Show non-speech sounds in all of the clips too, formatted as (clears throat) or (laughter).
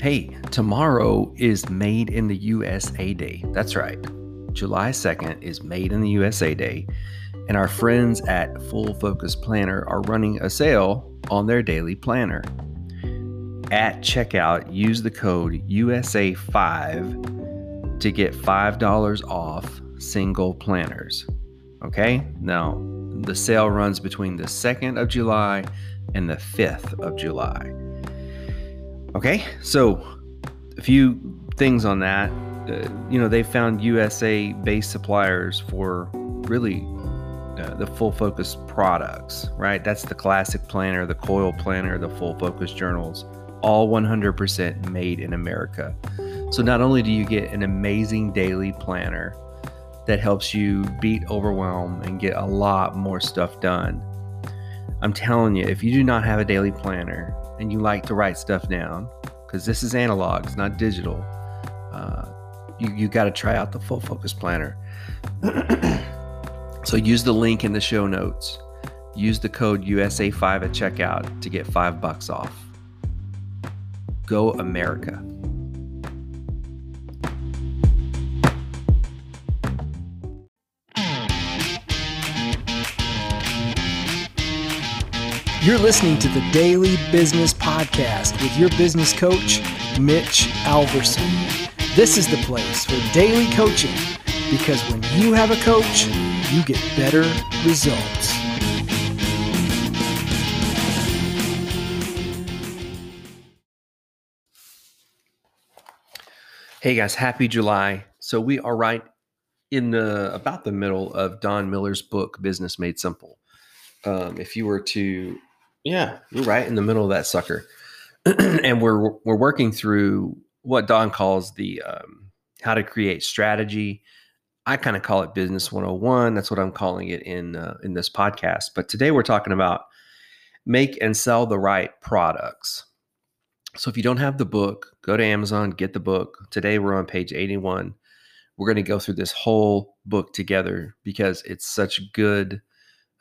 Hey, tomorrow is Made in the USA Day. That's right. July 2nd is Made in the USA Day, and our friends at Full Focus Planner are running a sale on their daily planner. At checkout, use the code USA5 to get $5 off single planners. Okay? Now, the sale runs between the 2nd of July and the 5th of July. Okay, so a few things on that. Uh, you know, they found USA based suppliers for really uh, the full focus products, right? That's the classic planner, the coil planner, the full focus journals, all 100% made in America. So not only do you get an amazing daily planner that helps you beat overwhelm and get a lot more stuff done, I'm telling you, if you do not have a daily planner, and you like to write stuff down, because this is analog, it's not digital, uh, you, you got to try out the full focus planner. (clears throat) so use the link in the show notes. Use the code USA5 at checkout to get five bucks off. Go America. You're listening to the Daily Business Podcast with your business coach, Mitch Alverson. This is the place for daily coaching because when you have a coach, you get better results. Hey guys, happy July. So we are right in the about the middle of Don Miller's book Business Made Simple. Um, if you were to yeah, you're right in the middle of that sucker. (clears throat) and we're we're working through what Don calls the um, how to create strategy. I kind of call it business 101. That's what I'm calling it in uh, in this podcast. But today we're talking about make and sell the right products. So if you don't have the book, go to Amazon, get the book. Today we're on page 81. We're going to go through this whole book together because it's such good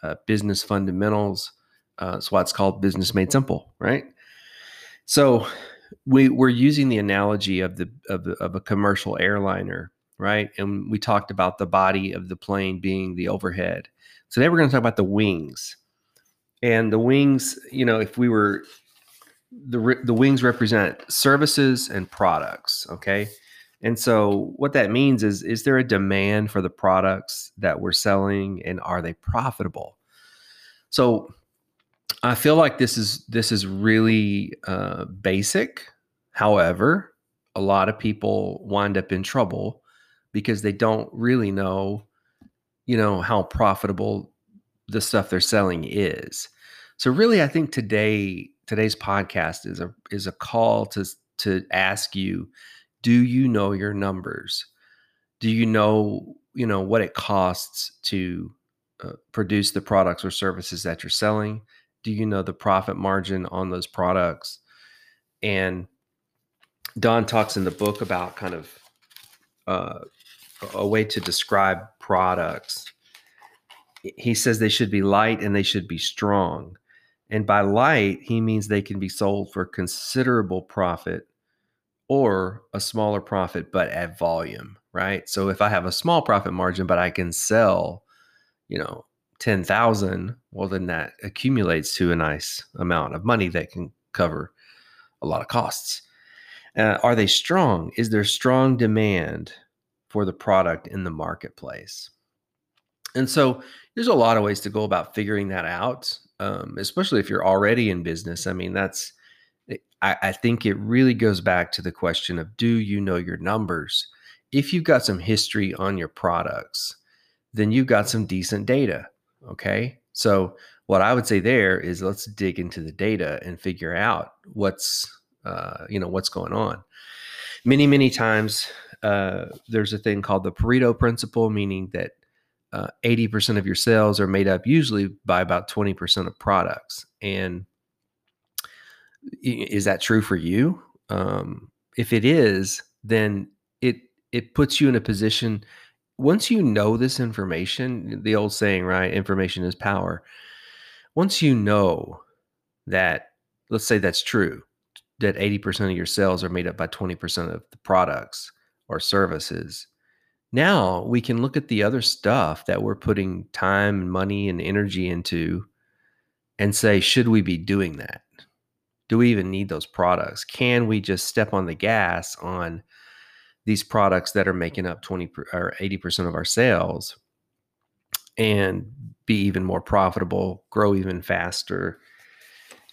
uh, business fundamentals uh, that's why it's called Business Made Simple, right? So we we're using the analogy of the of, the, of a commercial airliner, right? And we talked about the body of the plane being the overhead. Today we're going to talk about the wings. And the wings, you know, if we were the the wings represent services and products, okay? And so what that means is is there a demand for the products that we're selling and are they profitable? So I feel like this is this is really uh, basic. However, a lot of people wind up in trouble because they don't really know, you know, how profitable the stuff they're selling is. So really, I think today today's podcast is a is a call to to ask you, do you know your numbers? Do you know you know what it costs to uh, produce the products or services that you're selling? Do you know the profit margin on those products? And Don talks in the book about kind of uh, a way to describe products. He says they should be light and they should be strong. And by light, he means they can be sold for considerable profit or a smaller profit, but at volume, right? So if I have a small profit margin, but I can sell, you know, 10,000, well, then that accumulates to a nice amount of money that can cover a lot of costs. Uh, are they strong? Is there strong demand for the product in the marketplace? And so there's a lot of ways to go about figuring that out, um, especially if you're already in business. I mean, that's, I, I think it really goes back to the question of do you know your numbers? If you've got some history on your products, then you've got some decent data Okay. So, what I would say there is let's dig into the data and figure out what's, uh, you know, what's going on. Many, many times uh, there's a thing called the Pareto principle, meaning that uh, 80% of your sales are made up usually by about 20% of products. And is that true for you? Um, if it is, then it it puts you in a position once you know this information, the old saying, right? Information is power. Once you know that, let's say that's true, that 80% of your sales are made up by 20% of the products or services. Now we can look at the other stuff that we're putting time and money and energy into and say, should we be doing that? Do we even need those products? Can we just step on the gas on these products that are making up 20 or 80% of our sales and be even more profitable, grow even faster?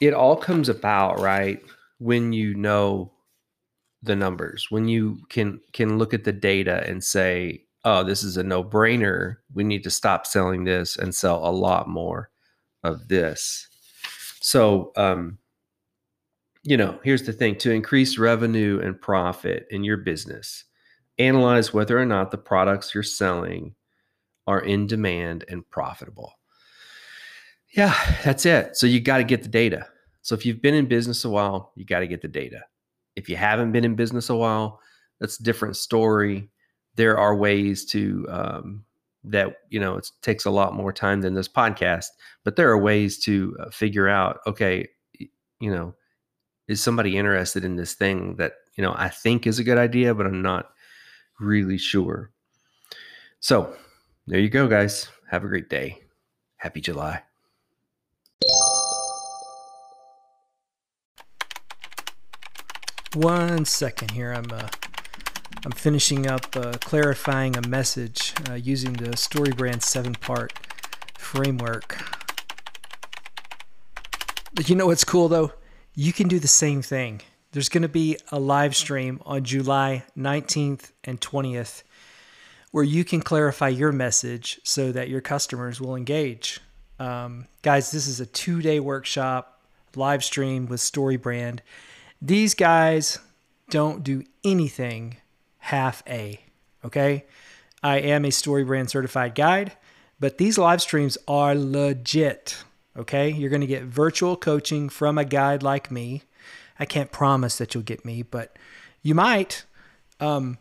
It all comes about, right? When you know the numbers when you can can look at the data and say oh this is a no-brainer we need to stop selling this and sell a lot more of this so um you know here's the thing to increase revenue and profit in your business analyze whether or not the products you're selling are in demand and profitable yeah that's it so you got to get the data so if you've been in business a while you got to get the data if you haven't been in business a while, that's a different story. There are ways to um, that you know it takes a lot more time than this podcast, but there are ways to uh, figure out. Okay, you know, is somebody interested in this thing that you know I think is a good idea, but I'm not really sure. So there you go, guys. Have a great day. Happy July. One second here. I'm uh, I'm finishing up uh, clarifying a message uh, using the StoryBrand seven part framework. You know what's cool though? You can do the same thing. There's going to be a live stream on July 19th and 20th where you can clarify your message so that your customers will engage. Um, guys, this is a two day workshop live stream with StoryBrand these guys don't do anything half A. Okay. I am a StoryBrand certified guide, but these live streams are legit. Okay. You're going to get virtual coaching from a guide like me. I can't promise that you'll get me, but you might. Um,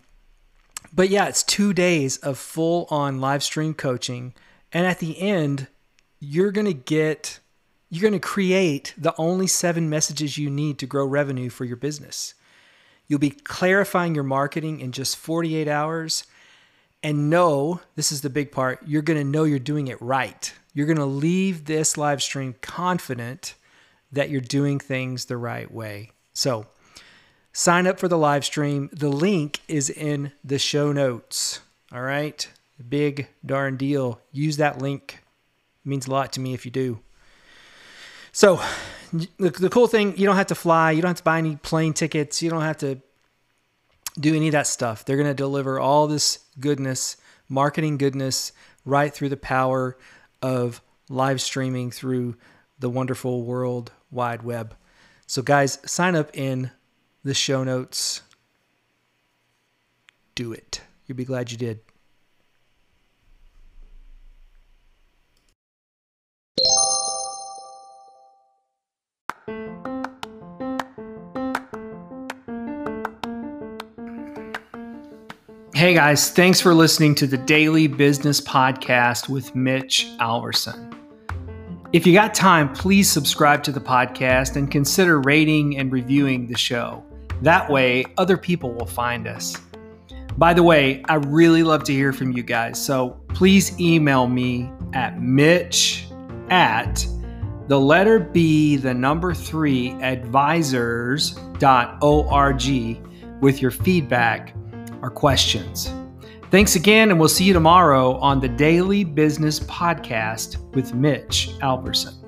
but yeah, it's two days of full on live stream coaching. And at the end, you're going to get you're going to create the only seven messages you need to grow revenue for your business. You'll be clarifying your marketing in just 48 hours and know this is the big part you're going to know you're doing it right. You're going to leave this live stream confident that you're doing things the right way. So, sign up for the live stream. The link is in the show notes. All right? Big darn deal. Use that link. It means a lot to me if you do. So the, the cool thing, you don't have to fly, you don't have to buy any plane tickets, you don't have to do any of that stuff. They're going to deliver all this goodness, marketing goodness, right through the power of live streaming through the wonderful world wide web. So, guys, sign up in the show notes. Do it. You'll be glad you did. Hey guys, thanks for listening to the Daily Business Podcast with Mitch Alverson. If you got time, please subscribe to the podcast and consider rating and reviewing the show. That way, other people will find us. By the way, I really love to hear from you guys, so please email me at mitch at the letter B, the number three, advisors.org with your feedback questions. Thanks again, and we'll see you tomorrow on the Daily Business Podcast with Mitch Alverson.